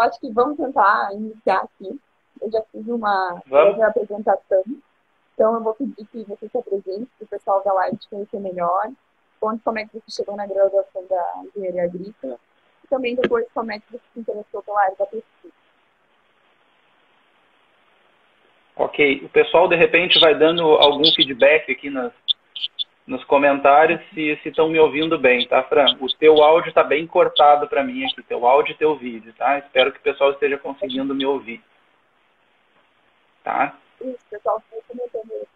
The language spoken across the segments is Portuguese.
Acho que vamos tentar iniciar aqui. Eu já fiz uma breve apresentação. Então, eu vou pedir que você se apresente para o pessoal da live te conhecer melhor. Conte como é que você chegou na graduação da engenharia agrícola. E também depois como é que você se interessou pela área da pesquisa. Ok. O pessoal, de repente, vai dando algum feedback aqui nas, nos comentários se estão me ouvindo bem, tá, Fran? O teu áudio está bem cortado para mim aqui, teu áudio e teu vídeo, tá? Espero que o pessoal esteja conseguindo me ouvir. Tá? Isso, pessoal, comentando.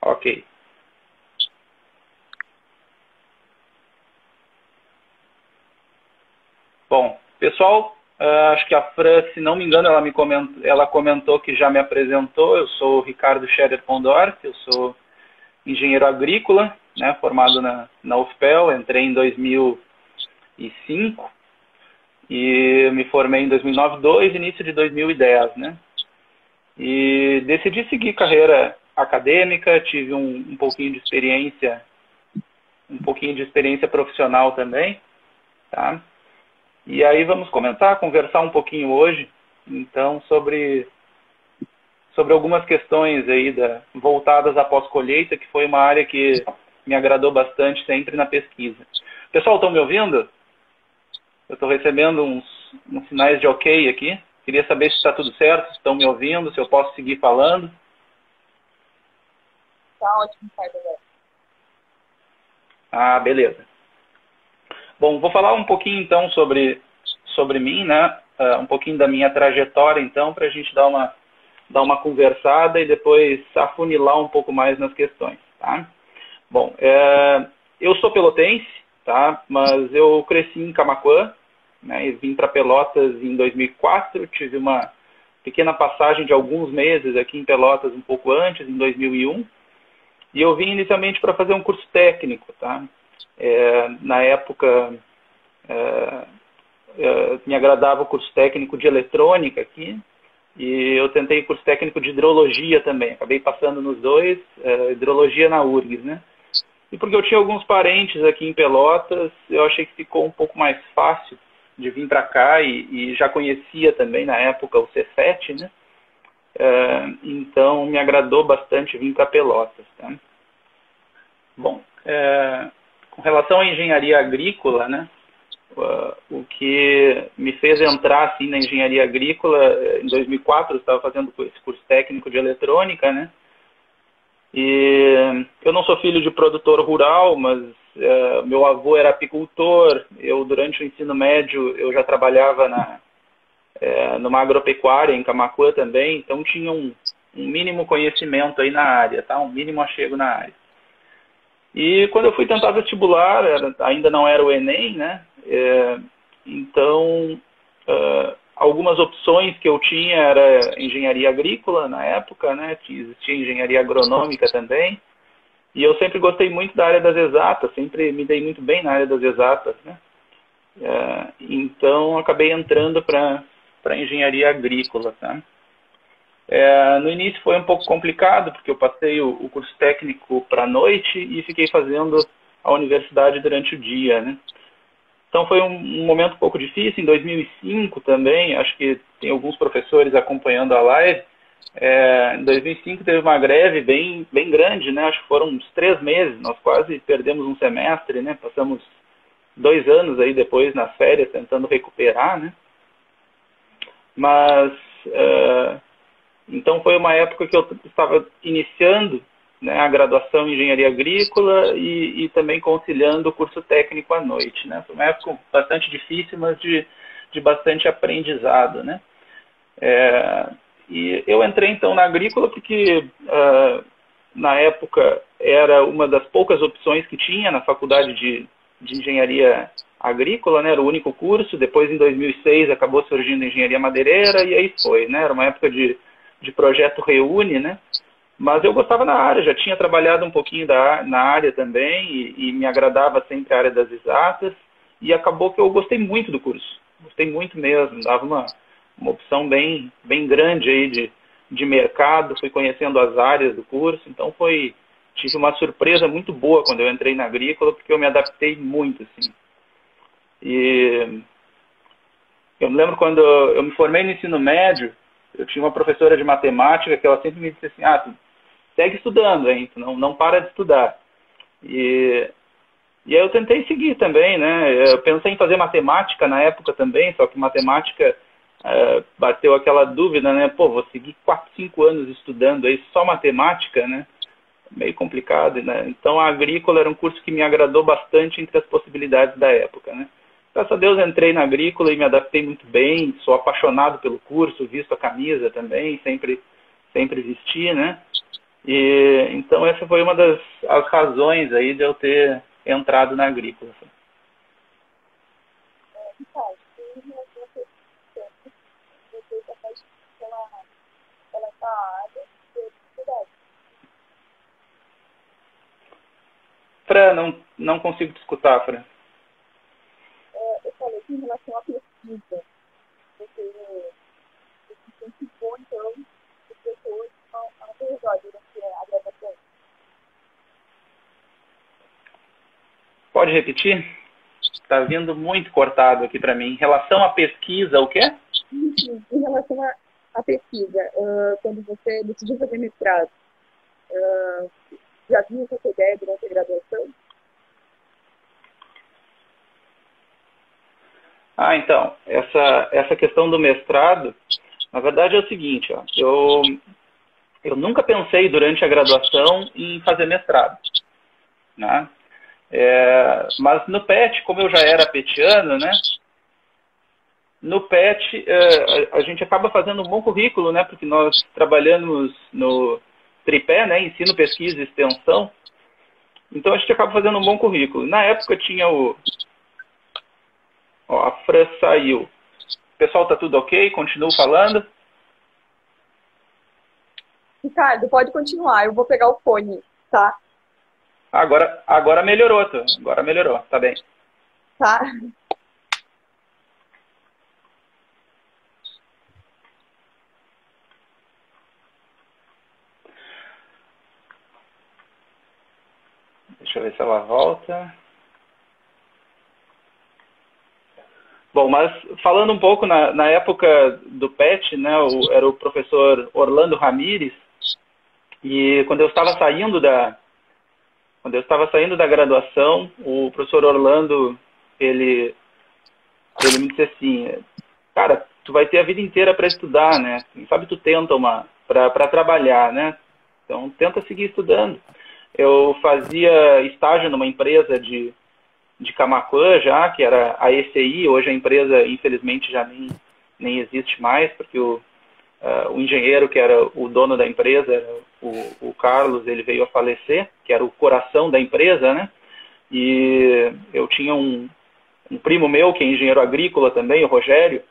Ok. Bom, pessoal, Uh, acho que a Fran, se não me engano, ela, me comentou, ela comentou que já me apresentou. Eu sou o Ricardo Scherer Pondorf, eu sou engenheiro agrícola, né, formado na, na UFPEL, entrei em 2005 e me formei em 2009, 2, início de 2010, né? E decidi seguir carreira acadêmica, tive um, um pouquinho de experiência, um pouquinho de experiência profissional também, tá? E aí vamos comentar, conversar um pouquinho hoje, então, sobre, sobre algumas questões aí da, voltadas à pós-colheita, que foi uma área que me agradou bastante sempre na pesquisa. Pessoal, estão me ouvindo? Eu estou recebendo uns, uns sinais de ok aqui. Queria saber se está tudo certo, se estão me ouvindo, se eu posso seguir falando. Está ótimo, Pai Ah, beleza. Bom, vou falar um pouquinho então sobre, sobre mim, né? Uh, um pouquinho da minha trajetória então, para a gente dar uma, dar uma conversada e depois afunilar um pouco mais nas questões, tá? Bom, é, eu sou pelotense, tá? Mas eu cresci em Camacuã, né? E vim para Pelotas em 2004, tive uma pequena passagem de alguns meses aqui em Pelotas um pouco antes, em 2001. E eu vim inicialmente para fazer um curso técnico, tá? É, na época, é, é, me agradava o curso técnico de eletrônica aqui, e eu tentei curso técnico de hidrologia também. Acabei passando nos dois, é, hidrologia na URGS, né? E porque eu tinha alguns parentes aqui em Pelotas, eu achei que ficou um pouco mais fácil de vir para cá e, e, já conhecia também na época o C7, né? É, então me agradou bastante vir para Pelotas. Tá? Bom, é, com relação à engenharia agrícola, né, uh, o que me fez entrar assim na engenharia agrícola, eh, em 2004 eu estava fazendo esse curso técnico de eletrônica, né, e eu não sou filho de produtor rural, mas uh, meu avô era apicultor, eu durante o ensino médio eu já trabalhava na, uh, numa agropecuária em Camacuã também, então tinha um, um mínimo conhecimento aí na área, tá? um mínimo achego na área. E quando eu fui tentar vestibular, era, ainda não era o Enem, né? É, então, uh, algumas opções que eu tinha era engenharia agrícola na época, né? Existia engenharia agronômica também. E eu sempre gostei muito da área das exatas, sempre me dei muito bem na área das exatas, né? É, então, acabei entrando para engenharia agrícola, tá? É, no início foi um pouco complicado, porque eu passei o, o curso técnico para a noite e fiquei fazendo a universidade durante o dia, né? Então foi um, um, momento um pouco difícil. Em 2005 também, acho que tem alguns professores acompanhando a live. É, em 2005 teve uma greve bem, bem grande, né? Acho que foram uns três meses. Nós quase perdemos um semestre, né? Passamos dois anos aí depois nas férias tentando recuperar, né? Mas uh, então foi uma época que eu estava iniciando né, a graduação em engenharia agrícola e, e, também conciliando o curso técnico à noite. Né? Foi uma época bastante difícil, mas de, de bastante aprendizado. Né? É, e eu entrei então na agrícola porque uh, na época era uma das poucas opções que tinha na faculdade de, de engenharia agrícola, né? Era o único curso. Depois, em 2006, acabou surgindo engenharia madeireira e aí foi, né? Era uma época de de projeto Reúne, né? Mas eu gostava na área, já tinha trabalhado um pouquinho da, na área também e, e me agradava sempre a área das exatas e acabou que eu gostei muito do curso, gostei muito mesmo, dava uma, uma opção bem, bem grande aí de, de mercado, fui conhecendo as áreas do curso, então foi, tive uma surpresa muito boa quando eu entrei na agrícola, porque eu me adaptei muito, assim. E eu me lembro quando eu me formei no ensino médio, eu tinha uma professora de matemática que ela sempre me disse assim, ah, segue estudando, hein? Não, não para de estudar. E, e aí eu tentei seguir também, né? Eu pensei em fazer matemática na época também, só que matemática uh, bateu aquela dúvida, né? Pô, vou seguir 4, 5 anos estudando aí só matemática, né? Meio complicado, né? Então a agrícola era um curso que me agradou bastante entre as possibilidades da época, né? Graças a Deus entrei na agrícola e me adaptei muito bem, sou apaixonado pelo curso, visto a camisa também, sempre sempre vesti, né? E então essa foi uma das as razões aí de eu ter entrado na agrícola. Fran, não, não consigo te escutar, Fran. É, eu falei que em relação à pesquisa, você, você incentivou, então, os pessoas ao redor durante a gravação. Pode repetir? Está vindo muito cortado aqui para mim. Em relação à pesquisa, o quê? Sim, em relação à, pesquisa, uh, quando você decidiu fazer mestrado, uh, já vinha essa ideia durante a graduação? Ah, então, essa, essa questão do mestrado, na verdade é o seguinte, ó, eu, eu nunca pensei durante a graduação em fazer mestrado, né? É, mas no PET, como eu já era petiano, né? No PET, é, a, a, gente acaba fazendo um bom currículo, né? Porque nós trabalhamos no tripé, né? Ensino, pesquisa e extensão. Então a gente acaba fazendo um bom currículo. Na época tinha o. Ó, a Fran saiu. Pessoal, tá tudo ok? Continuo falando? Ricardo, pode continuar. Eu vou pegar o fone, tá? Agora, agora melhorou, tô. agora melhorou, tá bem. Tá. Deixa eu ver se ela volta. Bom, mas falando um pouco na, na época do PET, né, o, era o professor Orlando Ramires, e quando eu estava saindo da, quando eu estava saindo da graduação, o professor Orlando, ele, ele me disse assim, cara, tu vai ter a vida inteira para estudar, né? Quem sabe tu tenta uma para trabalhar, né? Então tenta seguir estudando. Eu fazia estágio numa empresa de de Camacuã já, que era a ECI, hoje a empresa infelizmente já nem nem existe mais, porque o, uh, o engenheiro que era o dono da empresa, o, o Carlos, ele veio a falecer, que era o coração da empresa, né? E eu tinha um, um primo meu que é engenheiro agrícola também, o Rogério,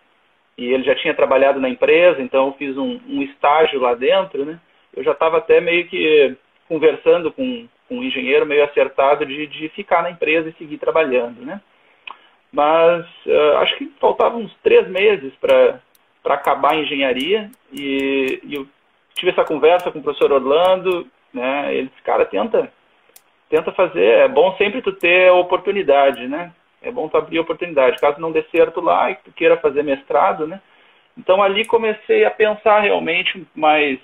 e ele já tinha trabalhado na empresa, então eu fiz um, um estágio lá dentro, né? Eu já estava até meio que conversando com, um engenheiro meio acertado de, de ficar na empresa e seguir trabalhando, né? Mas uh, acho que faltavam uns três meses para acabar a engenharia e, e eu tive essa conversa com o professor Orlando, né? Ele disse, cara, tenta, tenta fazer. É bom sempre tu ter oportunidade, né? É bom tu abrir oportunidade. Caso não dê certo lá e tu queira fazer mestrado, né? Então ali comecei a pensar realmente mais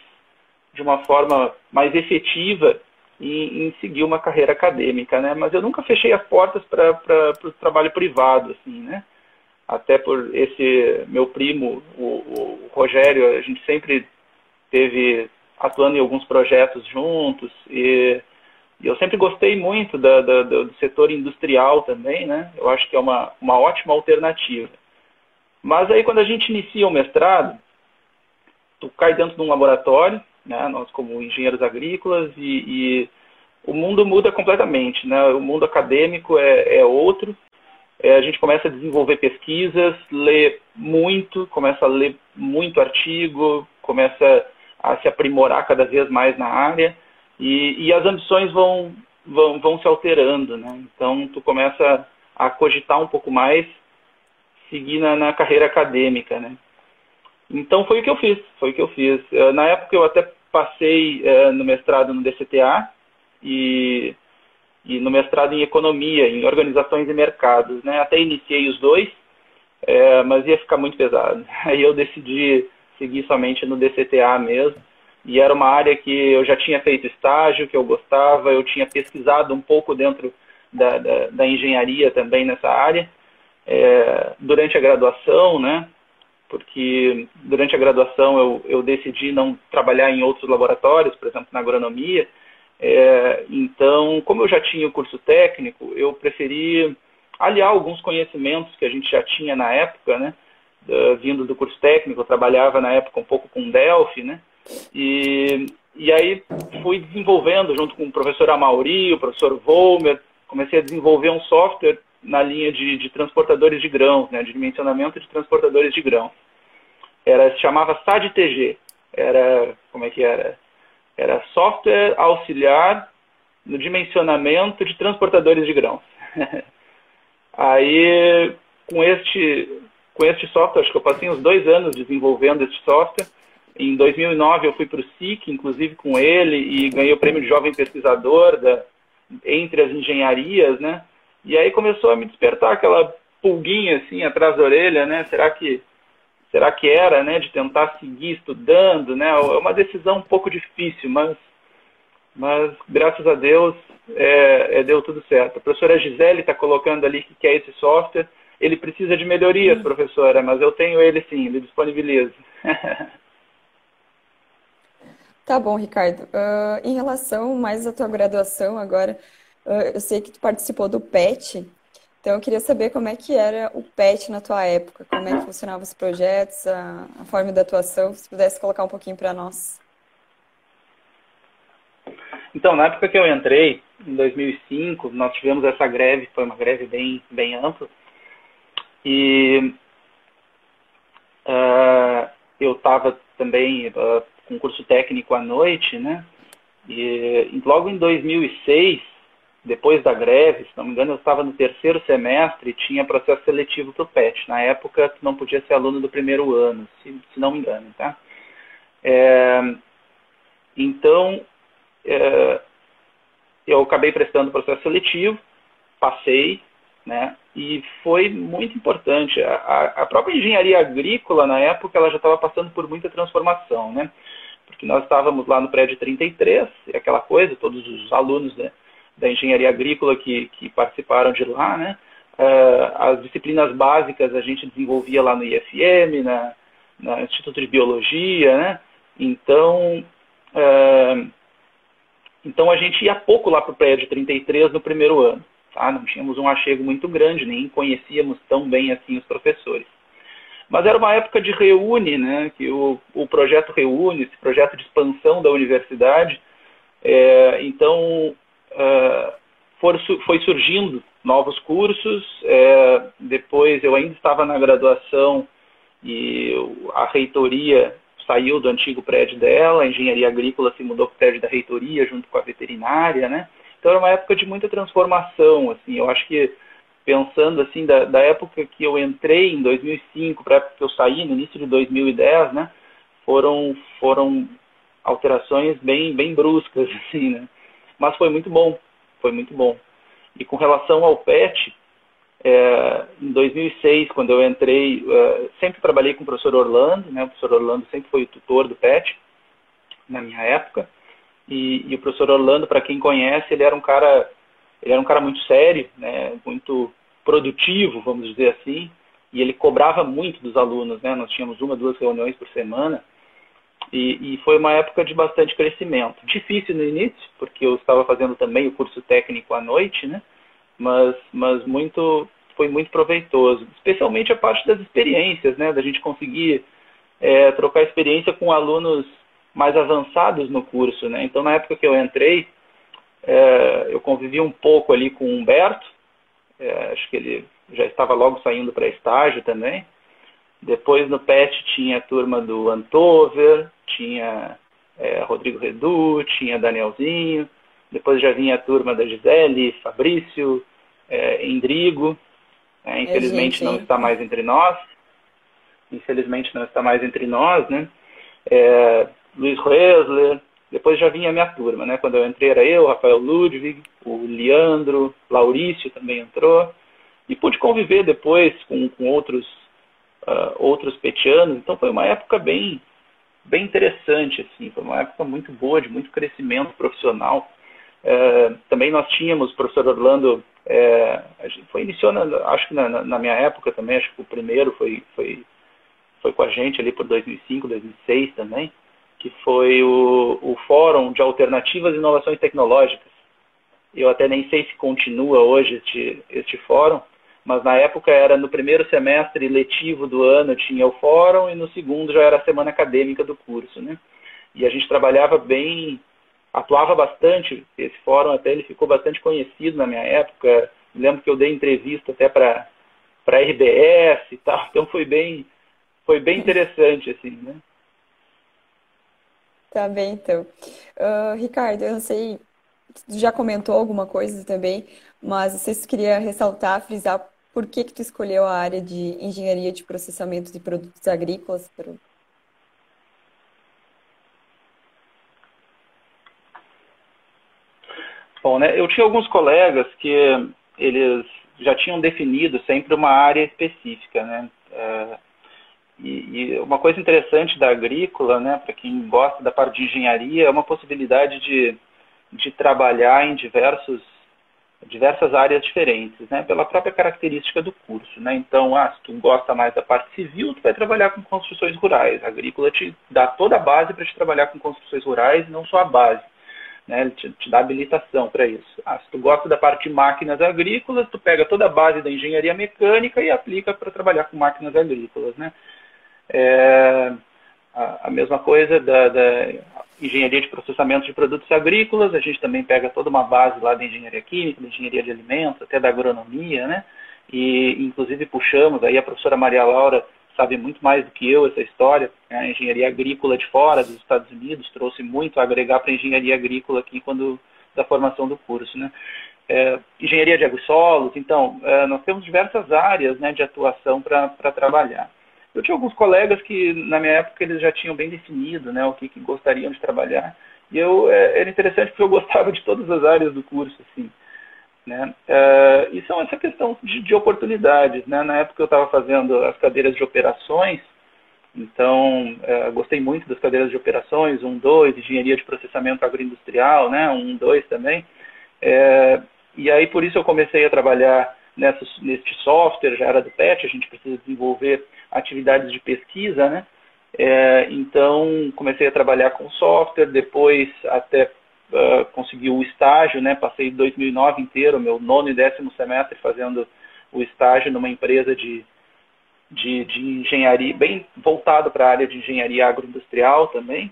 de uma forma mais efetiva em, em seguir uma carreira acadêmica, né? Mas eu nunca fechei as portas para o trabalho privado, assim, né? Até por esse meu primo, o, o Rogério, a gente sempre teve atuando em alguns projetos juntos e, e eu sempre gostei muito da, da, do setor industrial também, né? Eu acho que é uma, uma ótima alternativa. Mas aí quando a gente inicia o mestrado, tu cai dentro de um laboratório, né? Nós como engenheiros agrícolas e, e o mundo muda completamente, né? O mundo acadêmico é, é outro. É, a gente começa a desenvolver pesquisas, lê muito, começa a ler muito artigo, começa a se aprimorar cada vez mais na área e, e as ambições vão, vão, vão se alterando, né? Então, tu começa a cogitar um pouco mais, seguir na, na carreira acadêmica, né? Então, foi o que eu fiz, foi o que eu fiz. Eh, na época, eu até passei uh, no mestrado no DCTA e, e no mestrado em economia, em organizações e mercados. Né? Até iniciei os dois, é, mas ia ficar muito pesado. Aí eu decidi seguir somente no DCTA mesmo. E era uma área que eu já tinha feito estágio, que eu gostava, eu tinha pesquisado um pouco dentro da, da, da engenharia também nessa área. É, durante a graduação, né? Porque durante a graduação eu, eu decidi não trabalhar em outros laboratórios, por exemplo, na agronomia. É, então, como eu já tinha o curso técnico, eu preferi aliar alguns conhecimentos que a gente já tinha na época, né? vindo do curso técnico, eu trabalhava na época um pouco com Delphi, né? E, e aí fui desenvolvendo junto com o professor Amauri, o professor Volmer, comecei a desenvolver um software na linha de, de transportadores de grãos, né? De dimensionamento de transportadores de grãos. Era, se chamava SADTG. Era, como é que era? Era software auxiliar no dimensionamento de transportadores de grãos. Aí, com este, com este software, acho que eu passei uns dois anos desenvolvendo este software. Em 2009 eu fui para o SIC, inclusive com ele, e ganhei o prêmio de jovem pesquisador da, entre as engenharias, né? E aí começou a me despertar aquela pulguinha assim atrás da orelha, né? Será que será que era, né, de tentar seguir estudando, né? É uma decisão um pouco difícil, mas mas graças a Deus é, é, deu tudo certo. A professora Gisele está colocando ali que quer esse software. Ele precisa de melhorias, professora, mas eu tenho ele sim, ele disponibiliza. tá bom, Ricardo. Uh, em relação mais à tua graduação agora, eu sei que tu participou do PET, então eu queria saber como é que era o PET na tua época, como é que funcionavam os projetos, a, a forma de atuação, se pudesse colocar um pouquinho para nós. Então, na época que eu entrei, em 2005, nós tivemos essa greve, foi uma greve bem, bem ampla, e uh, eu estava também uh, com curso técnico à noite, né? E logo em 2006, depois da greve, se não me engano, eu estava no terceiro semestre e tinha processo seletivo para o PET. Na época, não podia ser aluno do primeiro ano, se, se não me engano, tá? É, então, é, eu acabei prestando processo seletivo, passei, né? E foi muito importante. A, a própria engenharia agrícola, na época, ela já estava passando por muita transformação, né? Porque nós estávamos lá no prédio 33, aquela coisa, todos os alunos né, da engenharia agrícola que, que participaram de lá, né? Uh, as disciplinas básicas a gente desenvolvia lá no IFM, na, no Instituto de Biologia, né? Então, uh, então a gente ia pouco lá para o prédio 33 no primeiro ano. Tá? Não tínhamos um achego muito grande, nem conhecíamos tão bem assim os professores. Mas era uma época de reúne, né? que o, o projeto reúne, esse projeto de expansão da universidade. É, então, é, for, foi surgindo novos cursos. É, depois eu ainda estava na graduação e a reitoria saiu do antigo prédio dela, a engenharia agrícola se mudou para o prédio da reitoria junto com a veterinária, né? Então era uma época de muita transformação, assim, eu acho que pensando assim da, da época que eu entrei em 2005 para a época que eu saí no início de 2010, né? Foram foram alterações bem bem bruscas assim, né? Mas foi muito bom, foi muito bom. E com relação ao PET, é, em 2006, quando eu entrei, uh, sempre trabalhei com o professor Orlando, né? O professor Orlando sempre foi o tutor do PET na minha época. E, e o professor Orlando, para quem conhece, ele era um cara, ele era um cara muito sério, né? Muito produtivo, vamos dizer assim. E ele cobrava muito dos alunos, né? Nós tínhamos uma, duas reuniões por semana. E, e, foi uma época de bastante crescimento. Difícil no início, porque eu estava fazendo também o curso técnico à noite, né? mas, mas muito, foi muito proveitoso, especialmente a parte das experiências, né, da gente conseguir é, trocar experiência com alunos mais avançados no curso, né? Então, na época que eu entrei, é, eu convivi um pouco ali com o Humberto, é, acho que ele já estava logo saindo para estágio também. Depois no PET tinha a turma do Antover, tinha é, Rodrigo Redu, tinha Danielzinho, depois já vinha a turma da Gisele, Fabrício, é, Indrigo. Infelizmente é, gente, não está mais entre nós. Infelizmente não está mais entre nós, né? É, Luiz Resler, depois já vinha a minha turma, né? Quando eu entrei era eu, Rafael Ludwig, o Leandro, Laurício também entrou. E pude conviver depois com, com outros, uh, outros petianos. Então foi uma época bem, bem interessante, assim. Foi uma época muito boa, de muito crescimento profissional. Uh, também nós tínhamos, o professor Orlando é, foi iniciando, acho que na, na, minha época também, acho que o primeiro foi, foi, foi com a gente ali por 2005, 2006 também que foi o, o Fórum de Alternativas e Inovações Tecnológicas. Eu até nem sei se continua hoje este, este fórum, mas na época era no primeiro semestre letivo do ano tinha o fórum e no segundo já era a semana acadêmica do curso, né? E a gente trabalhava bem, atuava bastante, esse fórum até ele ficou bastante conhecido na minha época. Lembro que eu dei entrevista até para para RBS e tal, então foi bem foi bem interessante assim, né? Tá bem, então. Uh, Ricardo, eu não sei, já comentou alguma coisa também, mas tu queria ressaltar, frisar por que que tu escolheu a área de engenharia de processamento de produtos agrícolas para Bom, né, eu tinha alguns colegas que eles já tinham definido sempre uma área específica, né? Uh, e, e, uma coisa interessante da agrícola, né, para quem gosta da parte de engenharia, é uma possibilidade de, de trabalhar em diversos, diversas áreas diferentes, né, pela própria característica do curso. Né? Então, ah, se tu gosta mais da parte civil, tu vai trabalhar com construções rurais. A agrícola te dá toda a base para te trabalhar com construções rurais, não só a base. Né, ele te, te dá habilitação para isso. Ah, se tu gosta da parte de máquinas agrícolas, tu pega toda a base da engenharia mecânica e aplica para trabalhar com máquinas agrícolas. Né? É, a, mesma coisa da, da, engenharia de processamento de produtos agrícolas, a gente também pega toda uma base lá da engenharia química, da engenharia de alimentos, até da agronomia, né? E inclusive puxamos, aí a professora Maria Laura sabe muito mais do que eu essa história, né? a engenharia agrícola de fora dos Estados Unidos trouxe muito a agregar para a engenharia agrícola aqui quando da formação do curso, né? É, engenharia de agrissolos, então, é, nós temos diversas áreas né, de atuação para trabalhar. Eu tinha alguns colegas que, na minha época, eles já tinham bem definido né, o que, que gostariam de trabalhar. E eu, é, era interessante porque eu gostava de todas as áreas do curso, assim. Né? É, e são essa questão de, de oportunidades. Né? Na época eu estava fazendo as cadeiras de operações, então é, gostei muito das cadeiras de operações, 1, 2, engenharia de processamento agroindustrial, né? 1, 2 também. É, e aí por isso eu comecei a trabalhar nessa, neste software, já era do PET, a gente precisa desenvolver atividades de pesquisa, né? É, então, comecei a trabalhar com software, depois até uh, consegui o estágio, né? Passei 2009 inteiro, meu nono e décimo semestre fazendo o estágio numa empresa de, de, de engenharia, bem voltado para a área de engenharia agroindustrial também.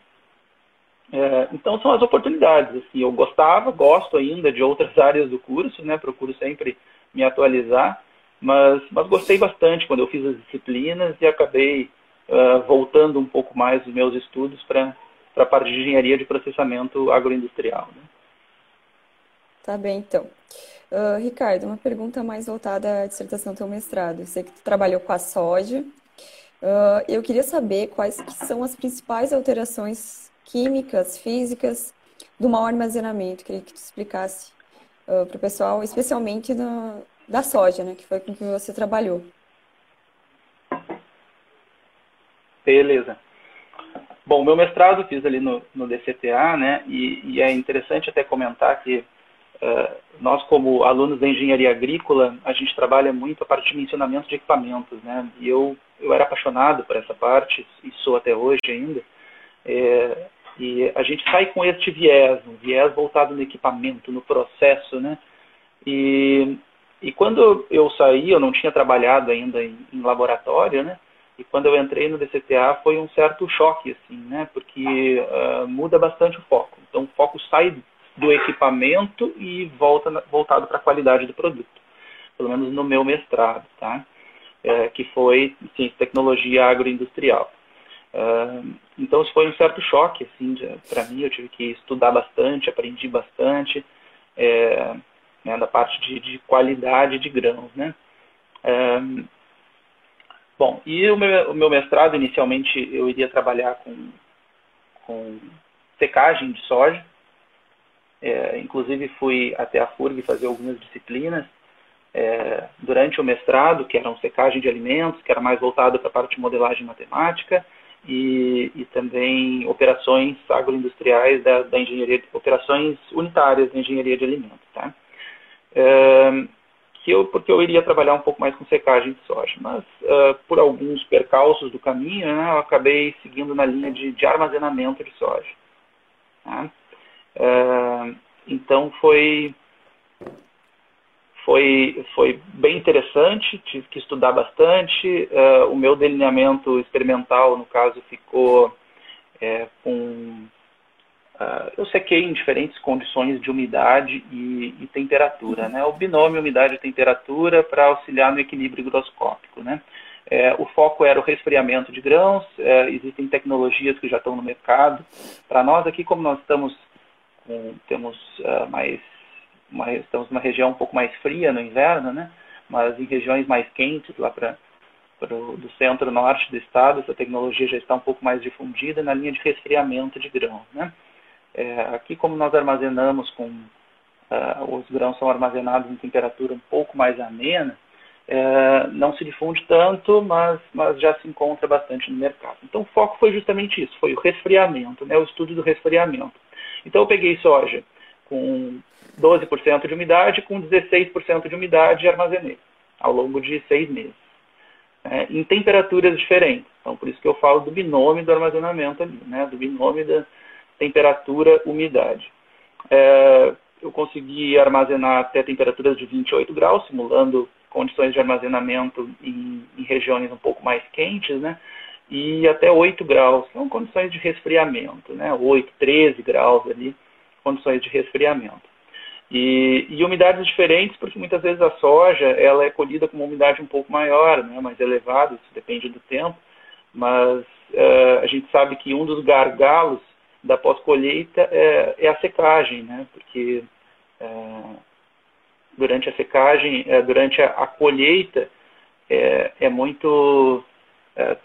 É, então, são as oportunidades. Assim, eu gostava, gosto ainda de outras áreas do curso, né? Procuro sempre me atualizar. Mas, mas gostei bastante quando eu fiz as disciplinas e acabei uh, voltando um pouco mais os meus estudos para a parte de engenharia de processamento agroindustrial. Né? Tá bem, então. Uh, Ricardo, uma pergunta mais voltada à dissertação do teu mestrado. Eu sei que tu trabalhou com a soja. Uh, eu queria saber quais que são as principais alterações químicas, físicas do mau armazenamento. Queria que tu explicasse uh, para o pessoal, especialmente no, da soja, né? Que foi com que você trabalhou. Beleza. Bom, meu mestrado fiz ali no, no DCTA, né? E, e, é interessante até comentar que uh, nós, como alunos da engenharia agrícola, a gente trabalha muito a parte de mencionamento de equipamentos, né? E eu, eu era apaixonado por essa parte, e sou até hoje ainda. É, e a gente sai com este viés, um viés voltado no equipamento, no processo, né? E e quando eu saí, eu não tinha trabalhado ainda em, em, laboratório, né? E quando eu entrei no DCTA foi um certo choque, assim, né? Porque uh, muda bastante o foco. Então o foco sai do equipamento e volta voltado para a qualidade do produto. Pelo menos no meu mestrado, tá? É, que foi ciência e tecnologia agroindustrial. Uh, então isso foi um certo choque, assim, para mim. Eu tive que estudar bastante, aprendi bastante. É, né, da parte de, de, qualidade de grãos. Né? É, bom, e o meu, o meu, mestrado, inicialmente, eu iria trabalhar com, com secagem de soja. É, inclusive fui até a FURG fazer algumas disciplinas é, durante o mestrado, que eram secagem de alimentos, que era mais voltado para a parte de modelagem matemática, e, e também operações agroindustriais da, da, engenharia, operações unitárias da engenharia de alimentos. Tá? Que eu, porque eu iria trabalhar um pouco mais com secagem de soja, mas uh, por alguns percalços do caminho, né, eu acabei seguindo na linha de, de armazenamento de soja. Tá? Então foi foi, foi bem interessante, tive que estudar bastante. Uh, o meu delineamento experimental, no caso, ficou é, com. Uh, eu sequei em diferentes condições de umidade e, e temperatura, né? O binômio umidade e temperatura para auxiliar no equilíbrio higroscópico, né? É, o foco era o resfriamento de grãos, é, existem tecnologias que já estão no mercado. Para nós aqui, como nós estamos com, temos uh, mais uma, estamos numa região um pouco mais fria no inverno, né? Mas em regiões mais quentes, lá para do centro-norte do estado, essa tecnologia já está um pouco mais difundida na linha de resfriamento de grão, né? É, aqui, como nós armazenamos com uh, os grãos são armazenados em temperatura um pouco mais amena, é, não se difunde tanto, mas, mas já se encontra bastante no mercado. Então, o foco foi justamente isso, foi o resfriamento, né, o estudo do resfriamento. Então, eu peguei soja com 12% de umidade com 16% de umidade e armazenei ao longo de seis meses. É, em temperaturas diferentes. Então, por isso que eu falo do binômio do armazenamento ali, né, do binômio da temperatura-umidade. É, eu consegui armazenar até temperaturas de 28 graus, simulando condições de armazenamento em, em regiões um pouco mais quentes, né? E até 8 graus, são condições de resfriamento, né? 8, 13 graus ali, condições de resfriamento. E, e, umidades diferentes, porque muitas vezes a soja ela é colhida com uma umidade um pouco maior, né, mais elevada, isso depende do tempo, mas uh, a gente sabe que um dos gargalos da pós-colheita é, é, a secagem, né, porque uh, durante a secagem, uh, durante a, a colheita, é, é muito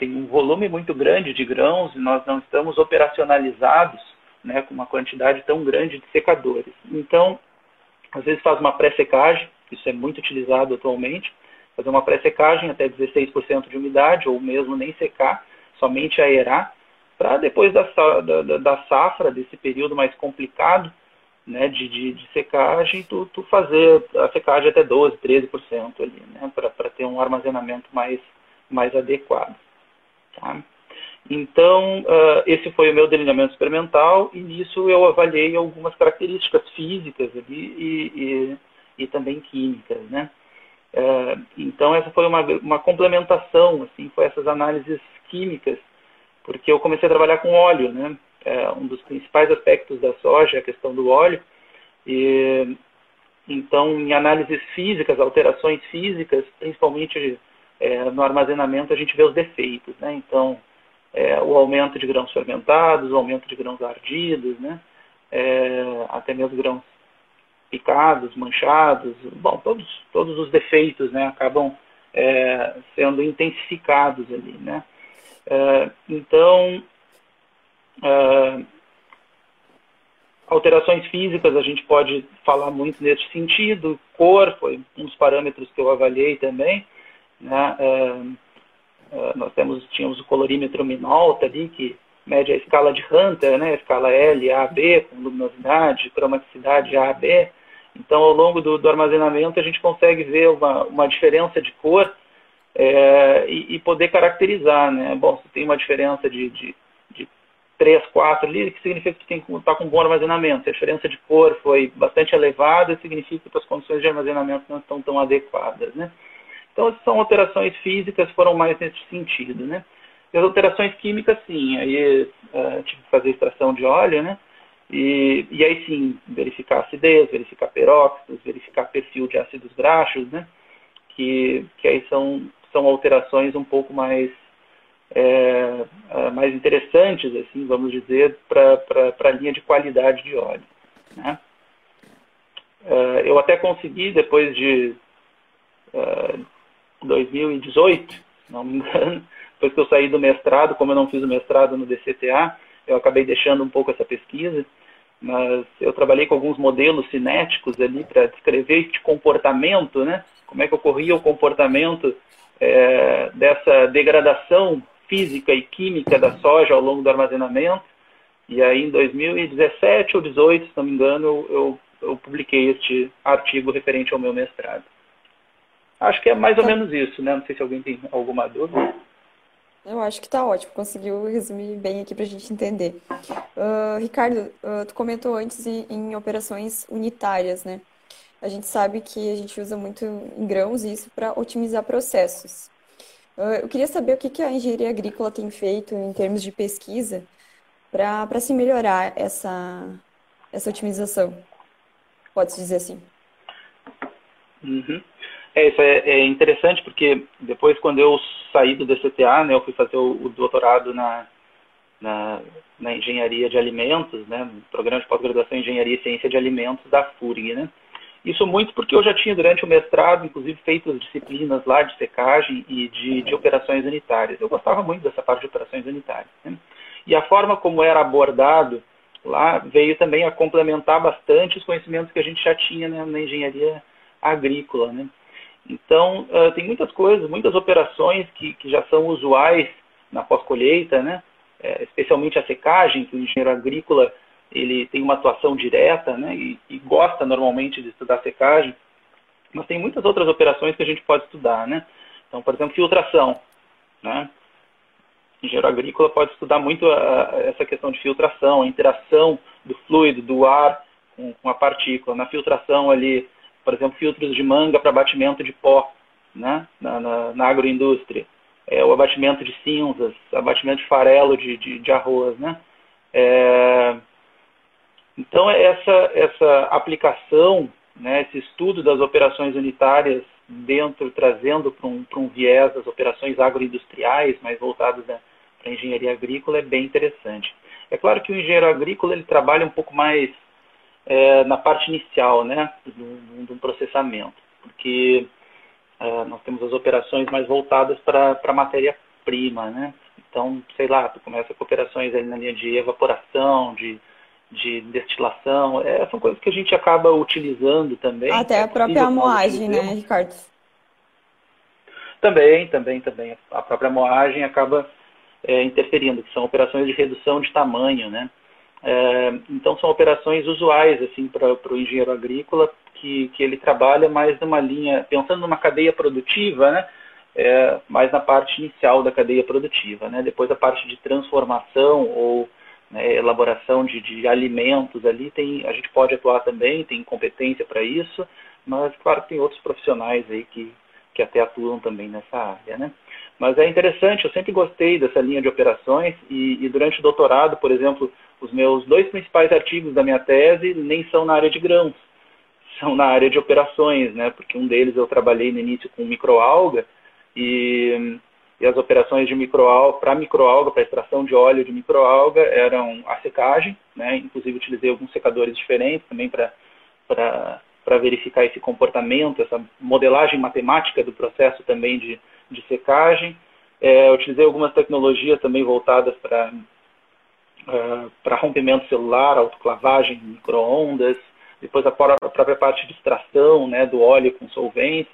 tem um volume muito grande de grãos e nós não estamos operacionalizados né, com uma quantidade tão grande de secadores. Então, às vezes faz uma pré-secagem, isso é muito utilizado atualmente, fazer uma pré-secagem até 16% de umidade, ou mesmo nem secar, somente aerar, para depois da, da, da, safra, desse período mais complicado né, de, de, de secagem, tu, tu, fazer a secagem até 12%, 13% ali, né, para ter um armazenamento mais, mais adequado. Tá? Então, uh, esse foi o meu delineamento experimental e nisso eu avaliei algumas características físicas ali e, e, e também químicas, né? Uh, então, essa foi uma, uma complementação, assim, foi essas análises químicas, porque eu comecei a trabalhar com óleo, né? É, um dos principais aspectos da soja é a questão do óleo. E, então, em análises físicas, alterações físicas, principalmente é, no armazenamento, a gente vê os defeitos, né? Então, é, o aumento de grãos fermentados, o aumento de grãos ardidos, né? É, até mesmo grãos picados, manchados, bom, todos, todos os defeitos né, acabam é, sendo intensificados ali. Né? É, então, é, alterações físicas, a gente pode falar muito nesse sentido, cor foi um dos parâmetros que eu avaliei também, né? Uh, nós temos, tínhamos o colorímetro Minolta ali, que mede a escala de Hunter, né, a escala L, A, B, com luminosidade, cromaticidade A, B. Então, ao longo do, do armazenamento, a gente consegue ver uma, uma diferença de cor é, e, e, poder caracterizar. Né? Bom, se tem uma diferença de, de, de 3, 4 ali, que significa que que estar com bom armazenamento. Se a diferença de cor foi bastante elevada, significa que as condições de armazenamento não estão tão adequadas. Né? Então, são alterações físicas, foram mais nesse sentido, né? E as alterações químicas, sim, aí uh, tive que fazer extração de óleo, né? E, e aí sim, verificar acidez, verificar peróxidos, verificar perfil de ácidos graxos, né? Que, que aí são, são alterações um pouco mais, é, mais interessantes, assim, vamos dizer, para a linha de qualidade de óleo. Né? Uh, eu até consegui, depois de uh, 2018, se não me engano, depois que eu saí do mestrado, como eu não fiz o mestrado no DCTA, eu acabei deixando um pouco essa pesquisa, mas eu trabalhei com alguns modelos cinéticos ali para descrever este comportamento, né? Como é que ocorria o comportamento é, dessa degradação física e química da soja ao longo do armazenamento. E aí, em 2017 ou 2018, se não me engano, eu, eu publiquei este artigo referente ao meu mestrado. Acho que é mais ou tá. menos isso, né? Não sei se alguém tem alguma dúvida. Eu acho que está ótimo, conseguiu resumir bem aqui para a gente entender. Uh, Ricardo, uh, tu comentou antes em, em, operações unitárias, né? A gente sabe que a gente usa muito em grãos isso para otimizar processos. Uh, eu queria saber o que, que a engenharia agrícola tem feito em termos de pesquisa para se melhorar essa, essa otimização. Pode-se dizer assim. Uhum. É, isso é, é, interessante porque depois, quando eu saí do DCTA, né, eu fui fazer o, o doutorado na, na, na, engenharia de alimentos, né, no programa de pós-graduação em engenharia e ciência de alimentos da FURG, né. Isso muito porque eu já tinha, durante o mestrado, inclusive, feito as disciplinas lá de secagem e de, de operações unitárias. Eu gostava muito dessa parte de operações unitárias. Né? E a forma como era abordado lá veio também a complementar bastante os conhecimentos que a gente já tinha né, na engenharia agrícola. Né? Então, uh, tem muitas coisas, muitas operações que, que já são usuais na pós-colheita, né? É, especialmente a secagem, que o engenheiro agrícola ele tem uma atuação direta né? e, e gosta normalmente de estudar secagem, mas tem muitas outras operações que a gente pode estudar. Né? Então, por exemplo, filtração. Né? O engenheiro agrícola pode estudar muito a, a, essa questão de filtração, a interação do fluido, do ar com, com a partícula. Na filtração ali, por exemplo, filtros de manga para abatimento de pó né, na, na, na agroindústria. É, o abatimento de cinzas, abatimento de farelo de, de, de arroz. Né? É, então, essa, essa aplicação, né, esse estudo das operações unitárias dentro, trazendo para um, um viés das operações agroindustriais, mais voltadas para a engenharia agrícola, é bem interessante. É claro que o engenheiro agrícola ele trabalha um pouco mais é, na parte inicial né, do processamento, porque é, nós temos as operações mais voltadas para a matéria-prima. Né? Então, sei lá, tu começa com operações ali na linha de evaporação, de, de destilação, é, são coisas que a gente acaba utilizando também. Até é a própria moagem, né, Ricardo? Também, também, também. A própria moagem acaba é, interferindo, que são operações de redução de tamanho, né? É, então são operações usuais assim para o engenheiro agrícola que, que ele trabalha mais numa linha pensando numa cadeia produtiva, né? É, mais na parte inicial da cadeia produtiva, né? Depois a parte de transformação ou né, elaboração de, de, alimentos ali tem a gente pode atuar também, tem competência para isso, mas claro que tem outros profissionais aí que que até atuam também nessa área, né? Mas é interessante, eu sempre gostei dessa linha de operações e, e durante o doutorado, por exemplo, os meus dois principais artigos da minha tese nem são na área de grãos, são na área de operações, né? Porque um deles eu trabalhei no início com microalga e, e as operações de microalga para microalga, para extração de óleo de microalga eram a secagem, né? Inclusive utilizei alguns secadores diferentes também para para verificar esse comportamento, essa modelagem matemática do processo também de, de secagem. É, utilizei algumas tecnologias também voltadas para uh, para rompimento celular, autoclavagem, microondas, depois a própria parte de extração né, do óleo com solventes,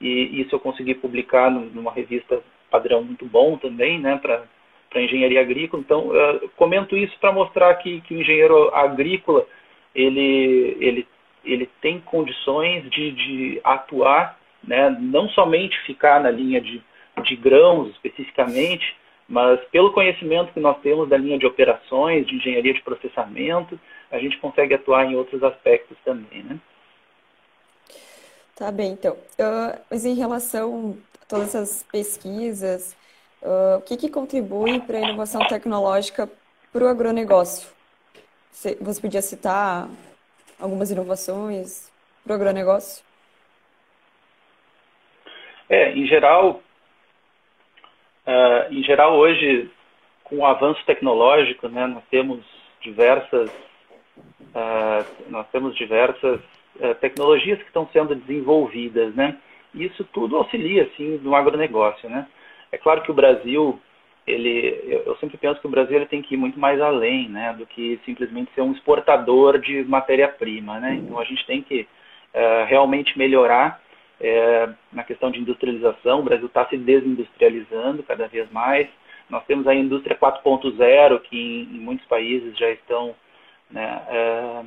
e isso eu consegui publicar numa revista padrão muito bom também, né, para engenharia agrícola. Então, comento isso para mostrar que, que o engenheiro agrícola ele, ele, ele tem condições de, de atuar, né, não somente ficar na linha de de grãos especificamente, mas pelo conhecimento que nós temos da linha de operações, de engenharia de processamento, a gente consegue atuar em outros aspectos também, né? Tá bem, então. Uh, mas em relação todas essas pesquisas, uh, o que, que contribui para a inovação tecnológica para o agronegócio? Você, podia citar algumas inovações para o agronegócio? É, em geral, Uh, em geral, hoje, com o avanço tecnológico, né, nós temos diversas, uh, nós temos diversas uh, tecnologias que estão sendo desenvolvidas, né? Isso tudo auxilia, assim, no agronegócio, né? É claro que o Brasil, ele, eu sempre penso que o Brasil ele tem que ir muito mais além, né, do que simplesmente ser um exportador de matéria-prima, né. Então a gente tem que uh, realmente melhorar uh, na questão de industrialização. O Brasil está se desindustrializando cada vez mais. Nós temos a indústria 4.0 que em, em, muitos países já estão, né,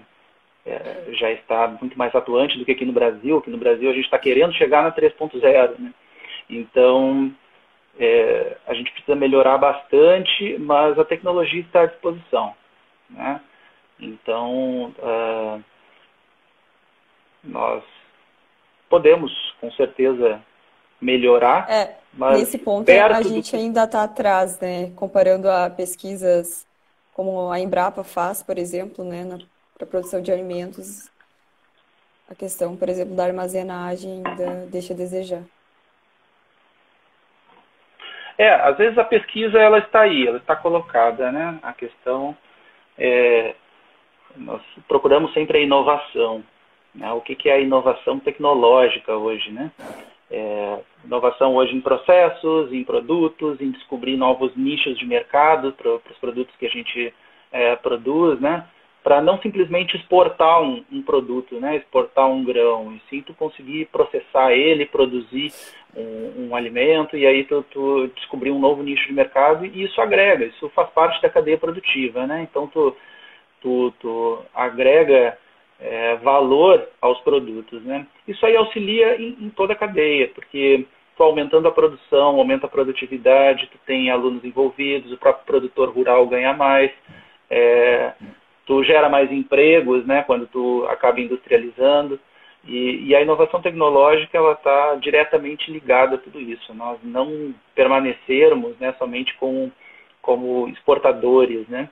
uh, já está muito mais atuante do que aqui no Brasil. Aqui no Brasil a gente está querendo chegar na 3.0, né. Então é, a gente precisa melhorar bastante, mas a tecnologia está à disposição. Né? Então, uh, nós podemos, com certeza, melhorar. É, mas nesse ponto a gente do... ainda está atrás, né? Comparando a pesquisas como a Embrapa faz, por exemplo, né, para a produção de alimentos, a questão, por exemplo, da armazenagem ainda deixa a desejar. É, às vezes a pesquisa ela está aí, ela está colocada, né? A questão é, nós procuramos sempre a inovação. Né? O que, que é a inovação tecnológica hoje, né? É, inovação hoje em processos, em produtos, em descobrir novos nichos de mercado para os produtos que a gente é, produz, né? Para não simplesmente exportar um, um, produto, né? Exportar um grão, e sim tu conseguir processar ele, produzir um, um, alimento e aí tu, tu descobrir um novo nicho de mercado e isso agrega, isso faz parte da cadeia produtiva, né? Então tu, tu, tu agrega é, valor aos produtos, né? Isso aí auxilia em, em, toda a cadeia, porque tu aumentando a produção, aumenta a produtividade, tu tem alunos envolvidos, o próprio produtor rural ganha mais, é, tu gera mais empregos, né? Quando tu acaba industrializando. E, e, a inovação tecnológica ela está diretamente ligada a tudo isso. Nós não permanecermos né, somente com, como exportadores, né?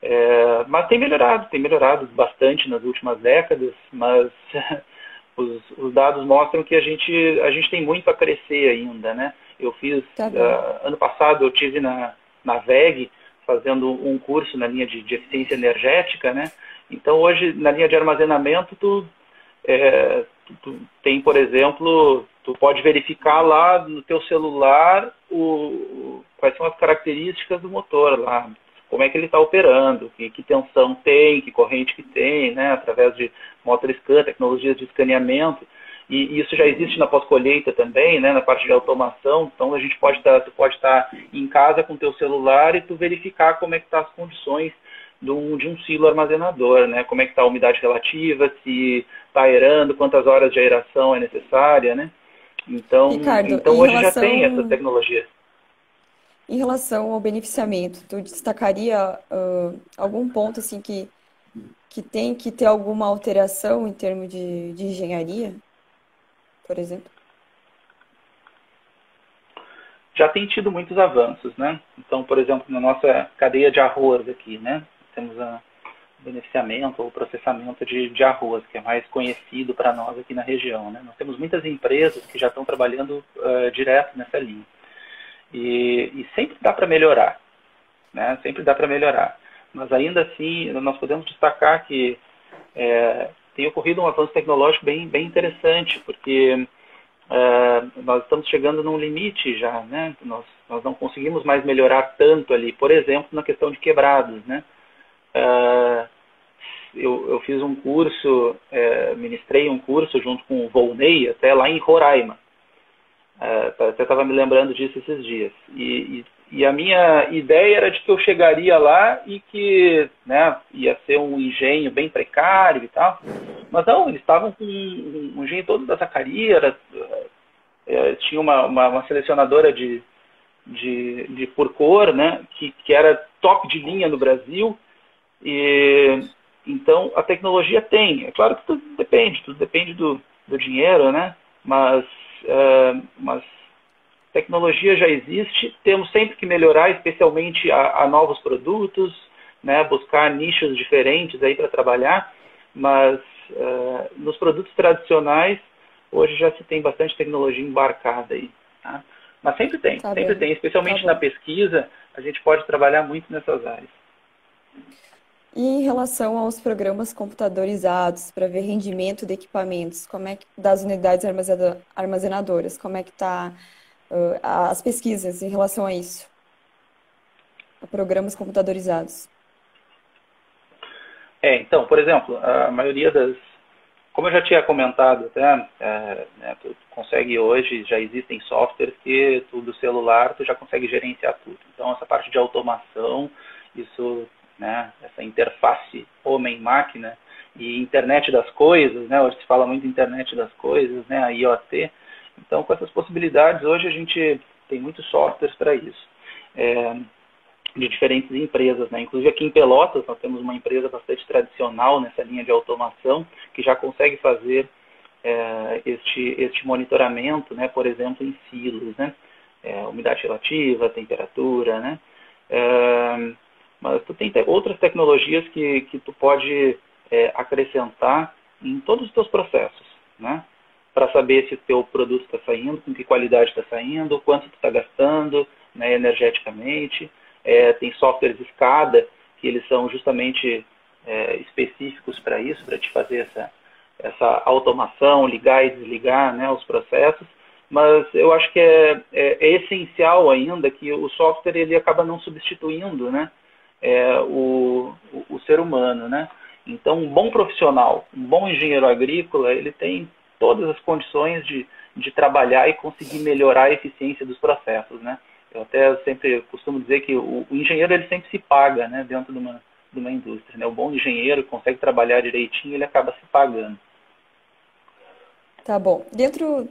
É, mas tem melhorado, tem melhorado bastante nas últimas décadas, mas os, os, dados mostram que a gente, a gente tem muito a crescer ainda, né? Eu fiz, tá uh, ano passado eu tive na, na VEG fazendo um curso na linha de, de eficiência energética, né? Então hoje na linha de armazenamento tu é, tu, tu tem, por exemplo, tu pode verificar lá no teu celular o, quais são as características do motor lá, como é que ele está operando, que, que, tensão tem, que corrente que tem, né, através de motor scan, tecnologias de escaneamento. E, isso já existe na pós-colheita também, né, na parte de automação. Então a gente pode estar, tá, tu pode estar tá em casa com teu celular e tu verificar como é que tá as condições de um, de um silo armazenador, né? Como é que está a umidade relativa, se está aerando, quantas horas de aeração é necessária, né? Então, Ricardo, então hoje relação... já tem essa tecnologia. Em relação ao beneficiamento, tu destacaria uh, algum ponto assim que, que tem que ter alguma alteração em termos de, de engenharia, por exemplo? Já tem tido muitos avanços, né? Então, por exemplo, na nossa cadeia de arroz aqui, né? temos a beneficiamento ou processamento de, de arroz, que é mais conhecido para nós aqui na região. Né? Nós temos muitas empresas que já estão trabalhando uh, direto nessa linha. E, e sempre dá para melhorar, né? sempre dá para melhorar. Mas ainda assim, nós podemos destacar que é, tem ocorrido um avanço tecnológico bem, bem interessante, porque uh, nós estamos chegando num limite já, né? Nós, nós não conseguimos mais melhorar tanto ali, por exemplo, na questão de quebrados, né? Uh, eu, eu, fiz um curso, é, ministrei um curso junto com o Volney, até lá em Roraima. Uh, até estava me lembrando disso esses dias. E, e, e, a minha ideia era de que eu chegaria lá e que né, ia ser um engenho bem precário e tal. Mas não, eles estavam com um, engenho todo da Zacaria, era, é, tinha uma, uma, uma, selecionadora de, de, de por cor, né, que, que era top de linha no Brasil, e, então, a tecnologia tem. É claro que tudo depende, tudo depende do, do dinheiro, né? Mas, uh, mas tecnologia já existe, temos sempre que melhorar, especialmente a, a novos produtos, né? buscar nichos diferentes aí para trabalhar, mas uh, nos produtos tradicionais, hoje já se tem bastante tecnologia embarcada aí. Tá? Mas sempre tem, tá sempre bem. tem, especialmente tá na pesquisa, a gente pode trabalhar muito nessas áreas. E em relação aos programas computadorizados para ver rendimento de equipamentos, como é que, das unidades armazenadoras, como é que está uh, as pesquisas em relação a isso? a programas computadorizados? É, então, por exemplo, a maioria das. Como eu já tinha comentado, até, é, né, tu consegue hoje, já existem softwares que tu do celular tu já consegue gerenciar tudo. Então, essa parte de automação, isso, né, essa interface homem-máquina e internet das coisas, né, hoje se fala muito internet das coisas, né, a IoT. Então, com essas possibilidades, hoje a gente tem muitos softwares para isso. É, de diferentes empresas. Né? Inclusive aqui em Pelotas nós temos uma empresa bastante tradicional nessa linha de automação que já consegue fazer é, este, este monitoramento, né? por exemplo, em silos, né? É, umidade relativa, temperatura, né? É, mas tu tem outras tecnologias que, que tu pode é, acrescentar em todos os teus processos, né? Para saber se o teu produto está saindo, com que qualidade está saindo, quanto tu está gastando né, energeticamente. É, tem softwares escada, que eles são justamente é, específicos para isso, para te fazer essa, essa automação, ligar e desligar né, os processos. Mas eu acho que é, é, é essencial ainda que o software ele acaba não substituindo né, é, o, o, o ser humano. Né? Então, um bom profissional, um bom engenheiro agrícola, ele tem todas as condições de, de trabalhar e conseguir melhorar a eficiência dos processos, né? Eu até sempre costumo dizer que o, o engenheiro ele sempre se paga né, dentro de uma, de uma indústria. Né? O bom engenheiro consegue trabalhar direitinho, ele acaba se pagando. Tá bom. Dentro,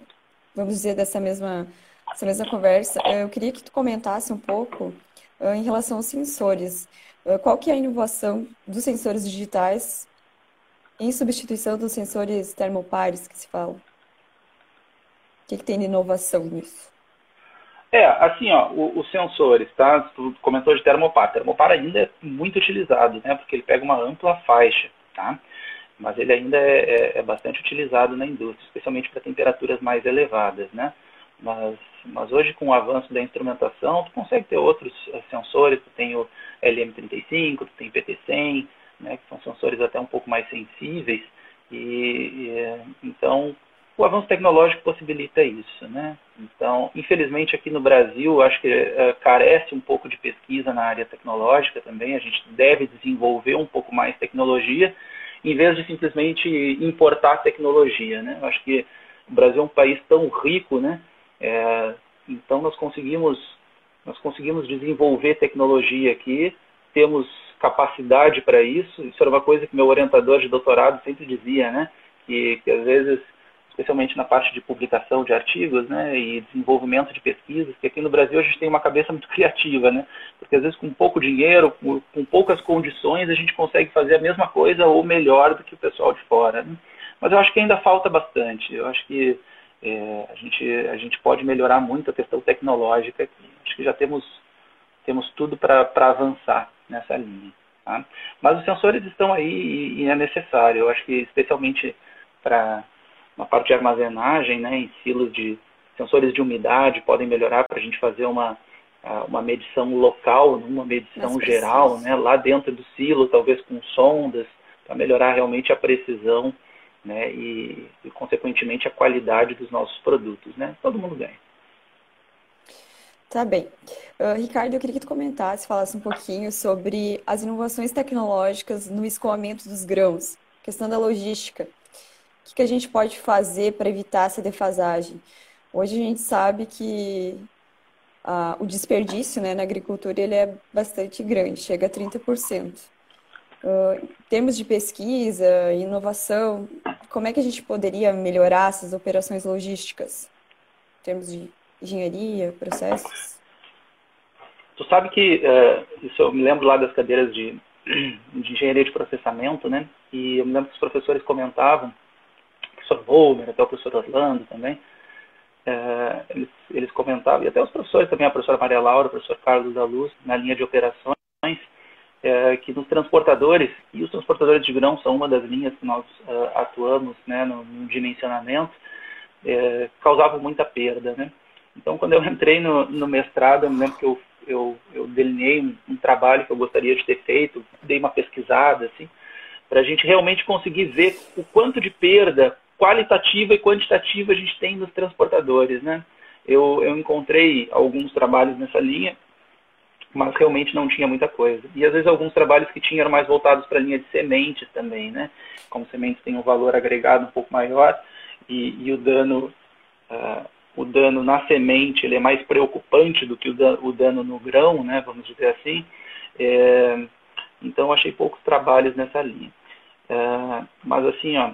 vamos dizer, dessa mesma, dessa mesma conversa, eh, eu queria que tu comentasse um pouco uh, em relação aos sensores. Uh, qual que é a inovação dos sensores digitais em substituição dos sensores termopares que se fala? O que, que tem de inovação nisso? É, assim, ó, os sensores, tá? Tu comentou de termopar. Termopar ainda é muito utilizado, né? Porque ele pega uma ampla faixa, tá? Mas ele ainda é, é, é bastante utilizado na indústria, especialmente para temperaturas mais elevadas, né? Mas, mas hoje, com o avanço da instrumentação, tu consegue ter outros eh, sensores. Tu tem o LM35, tu tem PT100, né? Que são sensores até um pouco mais sensíveis. E, e então o avanço tecnológico possibilita isso, né? Então, infelizmente aqui no Brasil, acho que uh, carece um pouco de pesquisa na área tecnológica também. A gente deve desenvolver um pouco mais tecnologia, em vez de simplesmente importar tecnologia, né? Acho que o Brasil é um país tão rico, né? É, então nós conseguimos nós conseguimos desenvolver tecnologia aqui, temos capacidade para isso. Isso era uma coisa que meu orientador de doutorado sempre dizia, né? Que, que às vezes especialmente na parte de publicação de artigos né, e desenvolvimento de pesquisas, que aqui no Brasil a gente tem uma cabeça muito criativa, né? Porque às vezes com pouco dinheiro, com, com poucas condições, a gente consegue fazer a mesma coisa ou melhor do que o pessoal de fora. Né? Mas eu acho que ainda falta bastante. Eu acho que é, a, gente, a gente pode melhorar muito a questão tecnológica aqui. Acho que já temos, temos tudo para avançar nessa linha. Tá? Mas os sensores estão aí e, e é necessário. Eu acho que especialmente para uma parte de armazenagem, né, em silos de sensores de umidade podem melhorar para a gente fazer uma, uma medição local, uma medição geral, né, lá dentro do silo, talvez com sondas, para melhorar realmente a precisão né, e, e, consequentemente, a qualidade dos nossos produtos. Né? Todo mundo ganha. Tá bem. Uh, Ricardo, eu queria que tu comentasse, falasse um pouquinho sobre as inovações tecnológicas no escoamento dos grãos, questão da logística que, que a gente pode fazer para evitar essa defasagem? Hoje a gente sabe que ah, o desperdício né, na agricultura ele é bastante grande, chega a 30%. Uh, em termos de pesquisa, inovação, como é que a gente poderia melhorar essas operações logísticas? Em termos de engenharia, processos? Tu sabe que, uh, isso eu me lembro lá das cadeiras de, de engenharia de processamento, né? E eu me lembro que os professores comentavam professor Volmer, até o professor Orlando também, é, eles, eles comentavam, e até os professores também, a professora Maria Laura, o professor Carlos da Luz, na linha de operações, é, que nos transportadores, e os transportadores de grão são uma das linhas que nós uh, atuamos né, no, no dimensionamento, causavam muita perda. Né? Então, quando eu entrei no, no mestrado, eu me lembro que eu, eu, eu delineei um, um, trabalho que eu gostaria de ter feito, dei uma pesquisada, assim, para a gente realmente conseguir ver o quanto de perda qualitativa e quantitativa a gente tem nos transportadores, né? Eu, eu encontrei alguns trabalhos nessa linha mas realmente não tinha muita coisa. E às vezes alguns trabalhos que tinham eram mais voltados para a linha de sementes também, né? Como sementes têm um valor agregado um pouco maior e, e o dano uh, o dano na semente ele é mais preocupante do que o dano, no grão, né? Vamos dizer assim. É, então achei poucos trabalhos nessa linha. É, mas assim, ó,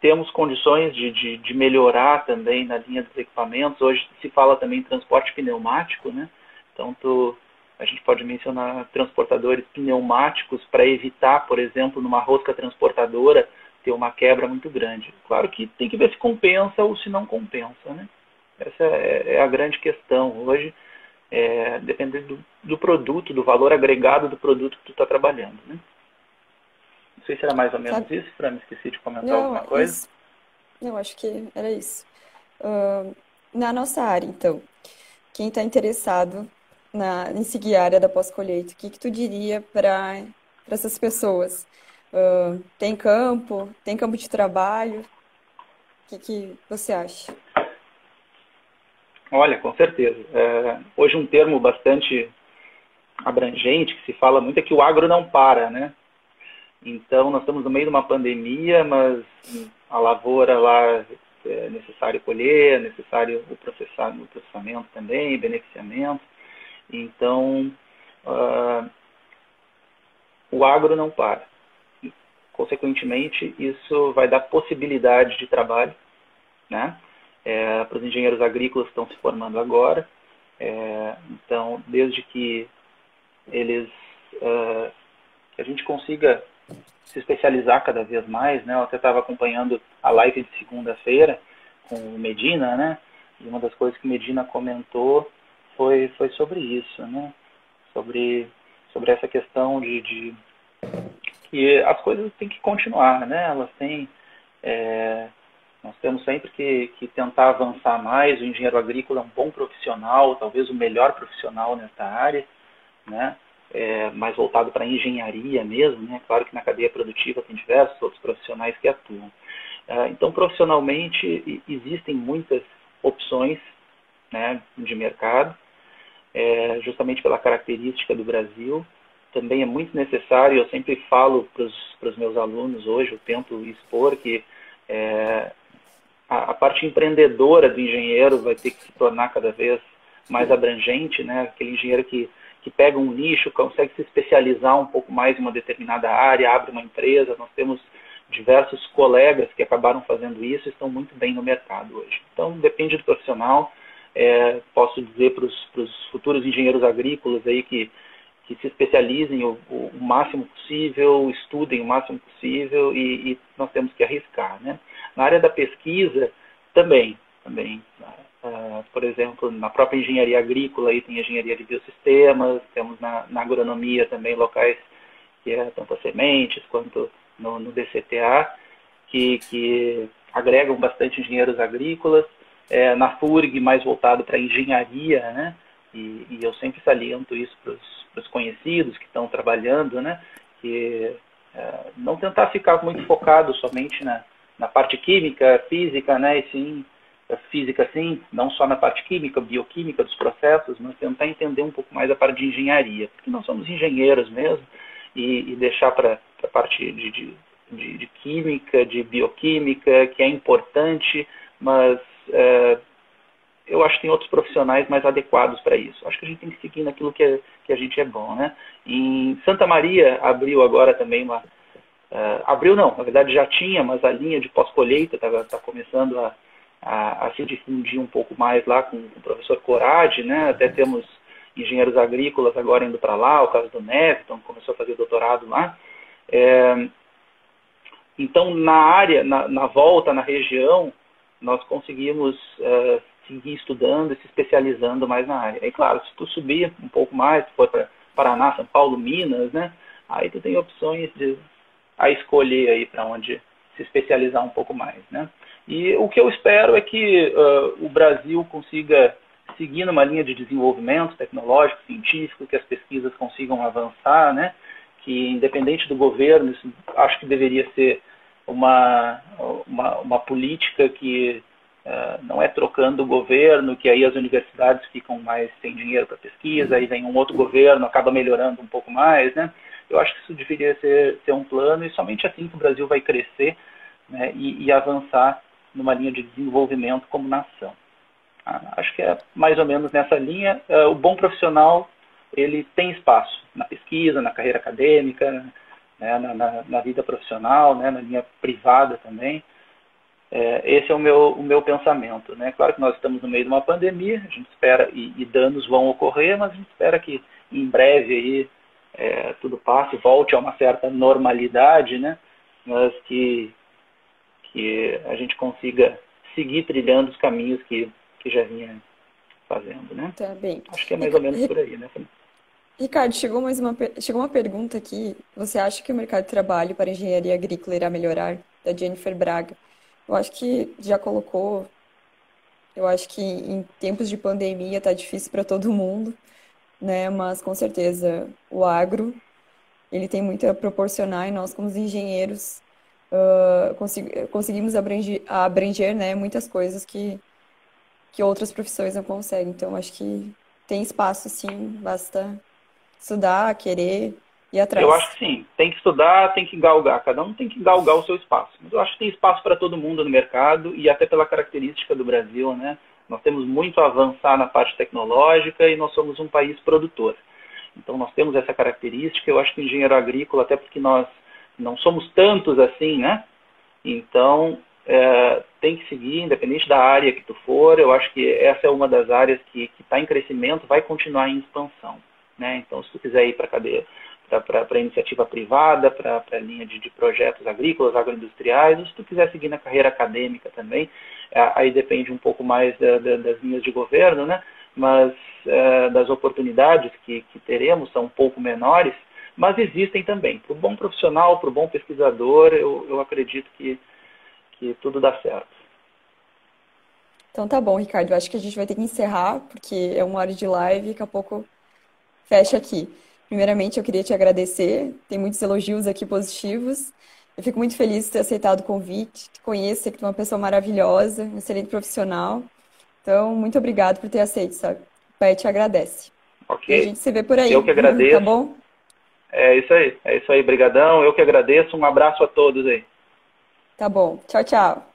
temos condições de, de, de, melhorar também na linha dos equipamentos. Hoje se fala também em transporte pneumático, né? Então tu, a gente pode mencionar transportadores pneumáticos para evitar, por exemplo, numa rosca transportadora, ter uma quebra muito grande. Claro que tem que ver se compensa ou se não compensa. Né? Essa é, é a grande questão. Hoje, é, dependendo do, do, produto, do valor agregado do produto que tu está trabalhando. Né? Não sei se era mais ou menos Sabe? isso, para me esqueci de comentar não, alguma coisa. Isso, não, acho que era isso. Uh, na nossa área, então, quem está interessado na, em seguir a área da pós-colheita, o que, que tu diria para essas pessoas? Uh, tem campo? Tem campo de trabalho? O que, que você acha? Olha, com certeza. É, hoje um termo bastante abrangente que se fala muito é que o agro não para, né? Então nós estamos no meio de uma pandemia, mas a lavoura lá é necessário colher, é necessário o, processar, o processamento também, beneficiamento. Então, uh, o agro não para. Consequentemente, isso vai dar possibilidade de trabalho né, é, para os engenheiros agrícolas que estão se formando agora. É, então, desde que eles uh, que a gente consiga se especializar cada vez mais, né? Eu até estava acompanhando a live de segunda-feira com o Medina, né? E uma das coisas que Medina comentou foi, foi sobre isso, né? Sobre, sobre essa questão de, de que as coisas têm que continuar, né? Elas têm... É, nós temos sempre que, que tentar avançar mais. O engenheiro agrícola é um bom profissional, talvez o melhor profissional nessa área, né? É, mais voltado para a engenharia mesmo, né? Claro que na cadeia produtiva tem diversos outros profissionais que atuam. É, então, profissionalmente, existem muitas opções né, de mercado é, justamente pela característica do Brasil. Também é muito necessário, eu sempre falo para os meus alunos hoje, eu tento expor que é, a, a, parte empreendedora do engenheiro vai ter que se tornar cada vez mais abrangente, né? aquele engenheiro que, que pega um nicho, consegue se especializar um pouco mais em uma determinada área, abre uma empresa. Nós temos diversos colegas que acabaram fazendo isso e estão muito bem no mercado hoje. Então, depende do profissional é, posso dizer para os futuros engenheiros agrícolas aí que, que se especializem o, o, máximo possível, estudem o máximo possível e, e, nós temos que arriscar. Né? Na área da pesquisa, também. também uh, por exemplo, na própria engenharia agrícola, aí tem engenharia de biosistemas, temos na, na agronomia também locais que é tanto as sementes quanto no, no DCTA, que, que agregam bastante engenheiros agrícolas é, na FURG mais voltado para engenharia, né? E, e, eu sempre saliento isso para os conhecidos que estão trabalhando, né? Que é, não tentar ficar muito focado somente na, na parte química, física, né? E sim, física sim, não só na parte química, bioquímica dos processos, mas tentar entender um pouco mais a parte de engenharia, porque nós somos engenheiros mesmo, e, e deixar para a parte de, de, de, de química, de bioquímica, que é importante, mas é, eu acho que tem outros profissionais mais adequados para isso. Acho que a gente tem que seguir naquilo que, é, que a gente é bom, né? Em Santa Maria abriu agora também uma... Uh, abriu não, na verdade já tinha, mas a linha de pós-colheita está tá começando a, a, a, se difundir um pouco mais lá com, com o professor Corade, né? Até temos engenheiros agrícolas agora indo para lá, o caso do Neveton, começou a fazer doutorado lá. É, então, na área, na, na volta, na região, nós conseguimos uh, seguir estudando e se especializando mais na área. E claro, se tu subir um pouco mais, se for para Paraná, São Paulo, Minas, né? Aí tu tem opções de a escolher aí para onde se especializar um pouco mais, né? E o que eu espero é que uh, o Brasil consiga seguir numa linha de desenvolvimento tecnológico, científico, que as pesquisas consigam avançar, né? Que independente do governo, isso acho que deveria ser uma, uma, uma política que Uh, não é trocando o governo, que aí as universidades ficam mais sem dinheiro para pesquisa, aí vem um outro governo, acaba melhorando um pouco mais, né? Eu acho que isso deveria ser, ser um plano e somente assim que o Brasil vai crescer né, e, e avançar numa linha de desenvolvimento como nação. Ah, acho que é mais ou menos nessa linha. Uh, o bom profissional ele tem espaço na pesquisa, na carreira acadêmica, né, na, na, na, vida profissional, né, na linha privada também. É, esse é o meu, o meu pensamento. Né? Claro que nós estamos no meio de uma pandemia, a gente espera, e, e danos vão ocorrer, mas a gente espera que em breve aí é, tudo passe, volte a uma certa normalidade, né? mas que, que a gente consiga seguir trilhando os caminhos que, que já vinha fazendo. Né? Tá bem. Acho que é mais ou menos por aí. Né? Ricardo, chegou mais uma, chegou uma pergunta aqui. Você acha que o mercado de trabalho para engenharia agrícola irá melhorar? Da Jennifer Braga. Eu acho que já colocou. Eu acho que em tempos de pandemia tá difícil para todo mundo, né? Mas com certeza o agro ele tem muito a proporcionar e nós como engenheiros uh, consegui conseguimos abranger, abranger, né? Muitas coisas que que outras profissões não conseguem. Então acho que tem espaço, sim. Basta estudar, querer ir atrás. Eu acho que sim. Tem que estudar, tem que galgar. Cada um tem que galgar o seu espaço. Mas eu acho que tem espaço para todo mundo no mercado e até pela característica do Brasil, né? Nós temos muito a avançar na parte tecnológica e nós somos um país produtor. Então nós temos essa característica. Eu acho que o engenheiro agrícola, até porque nós não somos tantos assim, né? Então é, tem que seguir, independente da área que tu for. Eu acho que essa é uma das áreas que está em crescimento, vai continuar em expansão. Né? Então, se tu quiser ir para a cadeia para iniciativa privada, para a linha de, de, projetos agrícolas, agroindustriais, ou se tu quiser seguir na carreira acadêmica também, aí depende um pouco mais da, da, das linhas de governo, né? mas é, das oportunidades que, que, teremos são um pouco menores, mas existem também. Para o bom profissional, para o bom pesquisador, eu, eu acredito que, que tudo dá certo. Então tá bom, Ricardo. Eu acho que a gente vai ter que encerrar, porque é uma hora de live e daqui a pouco fecha aqui. Primeiramente, eu queria te agradecer. Tem muitos elogios aqui positivos. Eu fico muito feliz de ter aceitado o convite. Te conheço, que tu é uma pessoa maravilhosa, um excelente profissional. Então, muito obrigado por ter aceito, sabe? O pai te agradece. Ok. E a gente se vê por aí. Eu que agradeço. Tá bom? É isso aí. É isso aí. Brigadão. Eu que agradeço. Um abraço a todos aí. Tá bom. Tchau, tchau.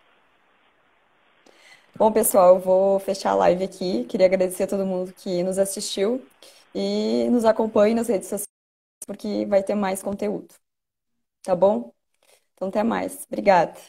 Bom, pessoal, eu vou fechar a live aqui. Queria agradecer a todo mundo que nos assistiu e nos acompanhe nas redes sociais, porque vai ter mais conteúdo. Tá bom? Então, até mais. Obrigada.